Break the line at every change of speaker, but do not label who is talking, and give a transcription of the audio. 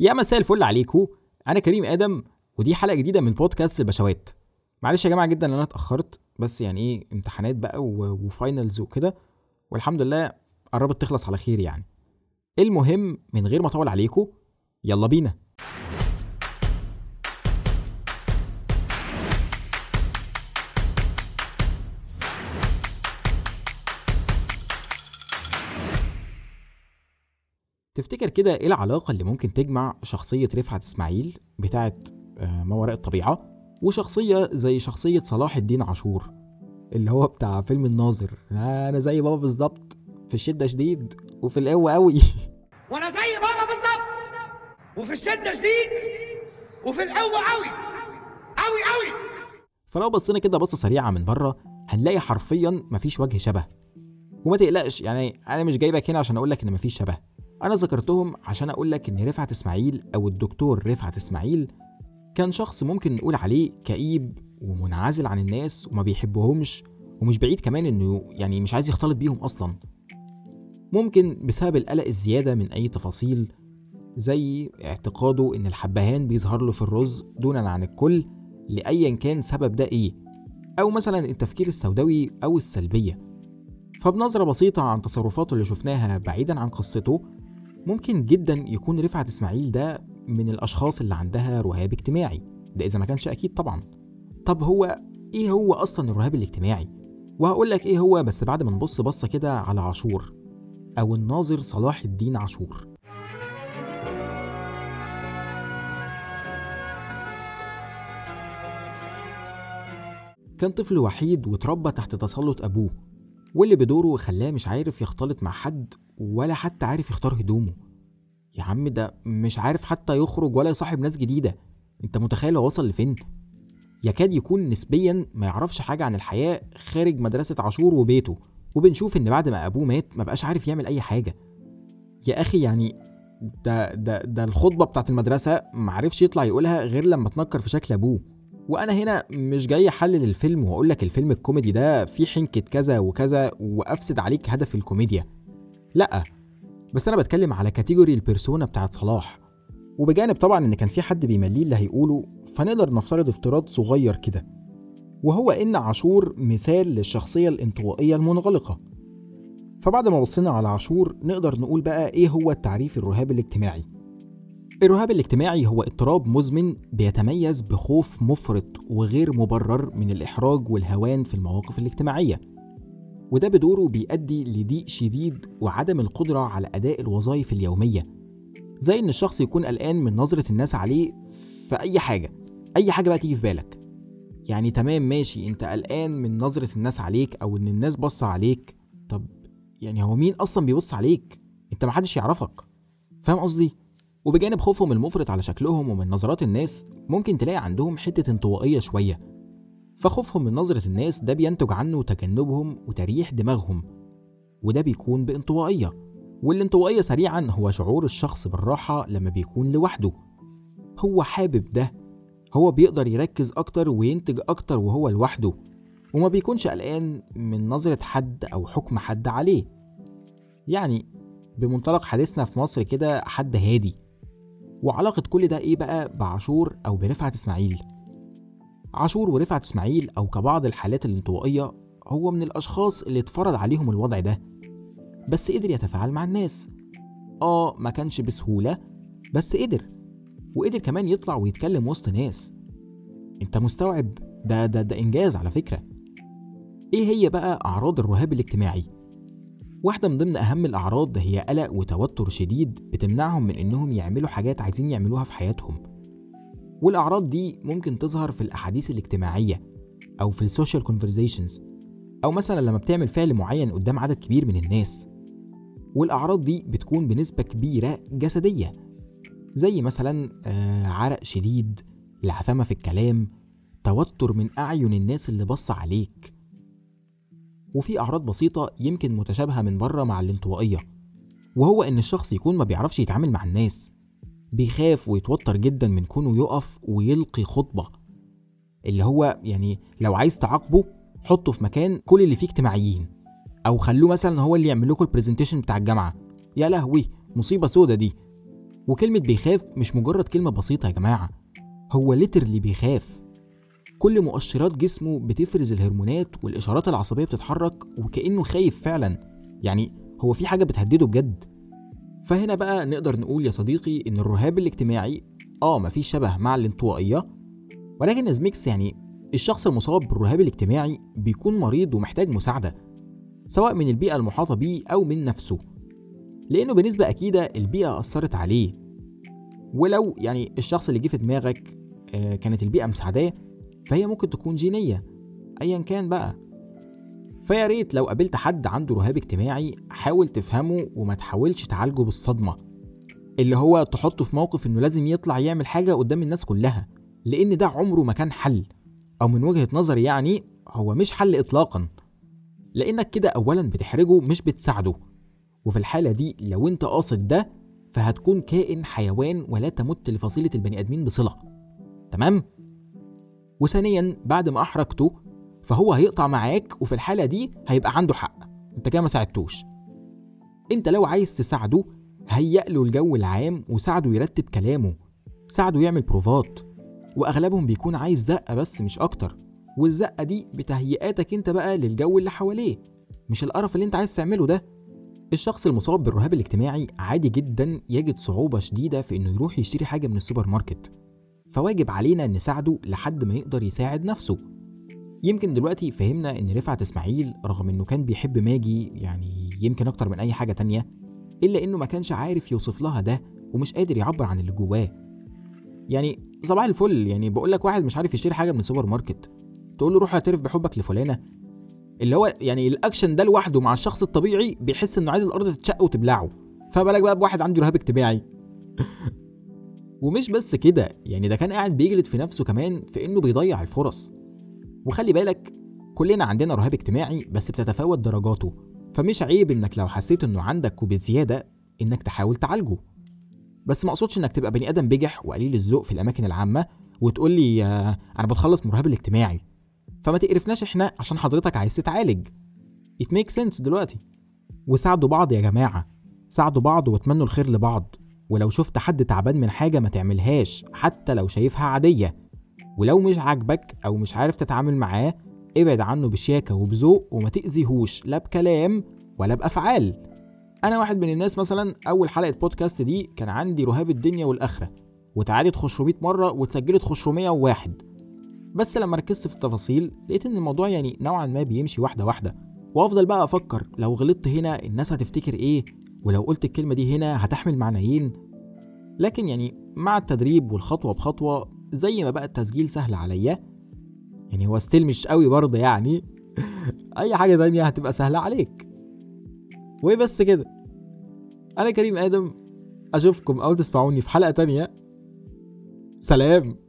يا مساء الفل عليكم أنا كريم آدم ودي حلقة جديدة من بودكاست البشوات معلش يا جماعة جدا إن أنا اتأخرت بس يعني إيه امتحانات بقى وفاينلز وكده والحمد لله قربت تخلص على خير يعني. المهم من غير ما أطول عليكم يلا بينا. تفتكر كده إيه العلاقة اللي ممكن تجمع شخصية رفعت إسماعيل بتاعت آه، ما وراء الطبيعة وشخصية زي شخصية صلاح الدين عاشور اللي هو بتاع فيلم الناظر؟ أنا زي بابا بالظبط في الشدة شديد وفي القوة قوي.
وأنا زي بابا بالظبط وفي الشدة شديد وفي القوة قوي قوي قوي.
فلو بصينا كده بصة سريعة من بره هنلاقي حرفيا مفيش وجه شبه. وما تقلقش يعني أنا مش جايبك هنا عشان أقول لك إن مفيش شبه. أنا ذكرتهم عشان أقول لك إن رفعت إسماعيل أو الدكتور رفعت إسماعيل كان شخص ممكن نقول عليه كئيب ومنعزل عن الناس وما بيحبهمش ومش بعيد كمان إنه يعني مش عايز يختلط بيهم أصلا. ممكن بسبب القلق الزيادة من أي تفاصيل زي اعتقاده إن الحبهان بيظهر له في الرز دونا عن الكل لأيا كان سبب ده إيه؟ أو مثلا التفكير السوداوي أو السلبية. فبنظرة بسيطة عن تصرفاته اللي شفناها بعيدا عن قصته ممكن جدا يكون رفعت إسماعيل ده من الأشخاص اللي عندها رهاب اجتماعي. ده إذا ما كانش أكيد طبعا. طب هو إيه هو أصلا الرهاب الاجتماعي؟ وهقول لك إيه هو بس بعد ما نبص بصة كده على عاشور أو الناظر صلاح الدين عاشور. كان طفل وحيد واتربى تحت تسلط أبوه. واللي بدوره خلاه مش عارف يختلط مع حد ولا حتى عارف يختار هدومه. يا عم ده مش عارف حتى يخرج ولا يصاحب ناس جديدة. انت متخيل هو وصل لفين؟ يكاد يكون نسبيا ما يعرفش حاجة عن الحياة خارج مدرسة عاشور وبيته وبنشوف إن بعد ما أبوه مات ما بقاش عارف يعمل أي حاجة. يا أخي يعني ده ده ده الخطبة بتاعت المدرسة معرفش يطلع يقولها غير لما تنكر في شكل أبوه. وأنا هنا مش جاي أحلل الفيلم وأقول لك الفيلم الكوميدي ده فيه حنكة كذا وكذا وأفسد عليك هدف الكوميديا. لأ بس أنا بتكلم على category ال persona بتاعت صلاح. وبجانب طبعا إن كان في حد بيمليه اللي هيقوله فنقدر نفترض افتراض صغير كده. وهو إن عاشور مثال للشخصية الانطوائية المنغلقة. فبعد ما بصينا على عاشور نقدر نقول بقى إيه هو التعريف الرهاب الاجتماعي. الرهاب الاجتماعي هو اضطراب مزمن بيتميز بخوف مفرط وغير مبرر من الإحراج والهوان في المواقف الاجتماعية. وده بدوره بيؤدي لضيق شديد وعدم القدرة على أداء الوظائف اليومية. زي إن الشخص يكون قلقان من نظرة الناس عليه في أي حاجة أي حاجة بقى تيجي في بالك. يعني تمام ماشي أنت قلقان من نظرة الناس عليك أو إن الناس بصة عليك. طب يعني هو مين أصلا بيبص عليك؟ أنت محدش يعرفك. فاهم قصدي؟ وبجانب خوفهم المفرط على شكلهم ومن نظرات الناس ممكن تلاقي عندهم حتة انطوائية شوية. فخوفهم من نظرة الناس ده بينتج عنه تجنبهم وتريح دماغهم وده بيكون بانطوائية. والانطوائية سريعا هو شعور الشخص بالراحة لما بيكون لوحده. هو حابب ده هو بيقدر يركز أكتر وينتج أكتر وهو لوحده وما بيكونش قلقان من نظرة حد أو حكم حد عليه. يعني بمنطلق حديثنا في مصر كده حد هادي. وعلاقة كل ده إيه بقى؟ بعاشور أو برفعت إسماعيل. عاشور ورفعت إسماعيل أو كبعض الحالات الانطوائية هو من الأشخاص اللي اتفرض عليهم الوضع ده بس قدر يتفاعل مع الناس. آه ما كانش بسهولة بس قدر وقدر كمان يطلع ويتكلم وسط ناس. أنت مستوعب؟ ده ده ده إنجاز على فكرة. إيه هي بقى أعراض الرهاب الاجتماعي؟ واحدة من ضمن أهم الأعراض هي قلق وتوتر شديد بتمنعهم من إنهم يعملوا حاجات عايزين يعملوها في حياتهم. والأعراض دي ممكن تظهر في الأحاديث الاجتماعية أو في ال social conversations أو مثلا لما بتعمل فعل معين قدام عدد كبير من الناس. والأعراض دي بتكون بنسبة كبيرة جسدية زي مثلا آه، عرق شديد اللعثمة في الكلام توتر من أعين الناس اللي بص عليك. وفي أعراض بسيطة يمكن متشابهة من بره مع الانطوائية وهو إن الشخص يكون ما بيعرفش يتعامل مع الناس بيخاف ويتوتر جدا من كونه يقف ويلقي خطبة اللي هو يعني لو عايز تعاقبه حطه في مكان كل اللي فيه اجتماعيين أو خلوه مثلا هو اللي يعمل لكم ال presentation بتاع الجامعة. يا لهوي مصيبة سودة دي. وكلمة بيخاف مش مجرد كلمة بسيطة يا جماعة هو literally بيخاف. كل مؤشرات جسمه بتفرز الهرمونات والإشارات العصبية بتتحرك وكأنه خايف فعلا. يعني هو في حاجة بتهدده بجد. فهنا بقى نقدر نقول يا صديقي إن الرهاب الاجتماعي آه في شبه مع الانطوائية. ولكن it's a mix يعني الشخص المصاب بالرهاب الاجتماعي بيكون مريض ومحتاج مساعدة سواء من البيئة المحاطة بيه أو من نفسه. لأنه بنسبة أكيدة البيئة أثرت عليه. ولو يعني الشخص اللي جه في دماغك آه، كانت البيئة مساعداه فهي ممكن تكون جينية أيا كان بقى. فيا ريت لو قابلت حد عنده رهاب اجتماعي حاول تفهمه وما تحاولش تعالجه بالصدمة. اللي هو تحطه في موقف إنه لازم يطلع يعمل حاجة قدام الناس كلها لأن ده عمره ما كان حل. أو من وجهة نظري يعني هو مش حل اطلاقا. لأنك كده اولا بتحرجه مش بتساعده. وفي الحالة دي لو أنت قاصد ده فهتكون كائن حيوان ولا تمت لفصيلة البني آدمين بصلة. تمام؟ وثانيا بعد ما أحرجته فهو هيقطع معاك وفي الحالة دي هيبقى عنده حق. أنت كده ما ساعدتوش. أنت لو عايز تساعده هيأ له الجو العام وساعده يرتب كلامه ساعده يعمل بروفات وأغلبهم بيكون عايز زقة بس مش أكتر. والزقة دي بتهيئاتك أنت بقى للجو اللي حواليه. مش القرف اللي أنت عايز تعمله ده. الشخص المصاب بالرهاب الاجتماعي عادي جدا يجد صعوبة شديدة في إنه يروح يشتري حاجة من السوبر ماركت. فواجب علينا نساعده لحد ما يقدر يساعد نفسه. يمكن دلوقتي فهمنا إن رفعت إسماعيل رغم إنه كان بيحب ماجي يعني يمكن أكتر من أي حاجة تانية إلا إنه ما كانش عارف يوصف لها ده ومش قادر يعبر عن اللي جواه. يعني صباح الفل يعني بقول لك واحد مش عارف يشتري حاجة من السوبر ماركت تقول له روح اعترف بحبك لفلانة. اللي هو يعني الأكشن ده لوحده مع الشخص الطبيعي بيحس إنه عايز الأرض تتشق وتبلعه. فبالك بقى بواحد عنده رهاب اجتماعي. ومش بس كده يعني ده كان قاعد بيجلد في نفسه كمان في إنه بيضيع الفرص. وخلي بالك كلنا عندنا رهاب اجتماعي بس بتتفاوت درجاته فمش عيب إنك لو حسيت إنه عندك وبزيادة إنك تحاول تعالجه. بس ما أقصدش إنك تبقى بني آدم بجح وقليل الذوق في الأماكن العامة وتقول لي آه، أنا بتخلص من الرهاب الاجتماعي. فما تقرفناش إحنا عشان حضرتك عايز تتعالج. It makes sense دلوقتي. وساعدوا بعض يا جماعة. ساعدوا بعض واتمنوا الخير لبعض. ولو شفت حد تعبان من حاجة ما تعملهاش حتى لو شايفها عادية. ولو مش عاجبك أو مش عارف تتعامل معاه ابعد عنه بشياكة وبذوق وما تأذيهوش لا بكلام ولا بأفعال. أنا واحد من الناس مثلا أول حلقة بودكاست دي كان عندي رهاب الدنيا والآخرة. واتعادت 500 مرة واتسجلت 501 بس لما ركزت في التفاصيل لقيت إن الموضوع يعني نوعا ما بيمشي واحدة واحدة. وأفضل بقى أفكر لو غلطت هنا الناس هتفتكر إيه؟ ولو قلت الكلمة دي هنا هتحمل معنيين. لكن يعني مع التدريب والخطوة بخطوة زي ما بقى التسجيل سهل عليا. يعني هو ستيل مش قوي برضه يعني. أي حاجة تانية هتبقى سهلة عليك. وبس كده. أنا كريم آدم أشوفكم أو تسمعوني في حلقة تانية. سلام.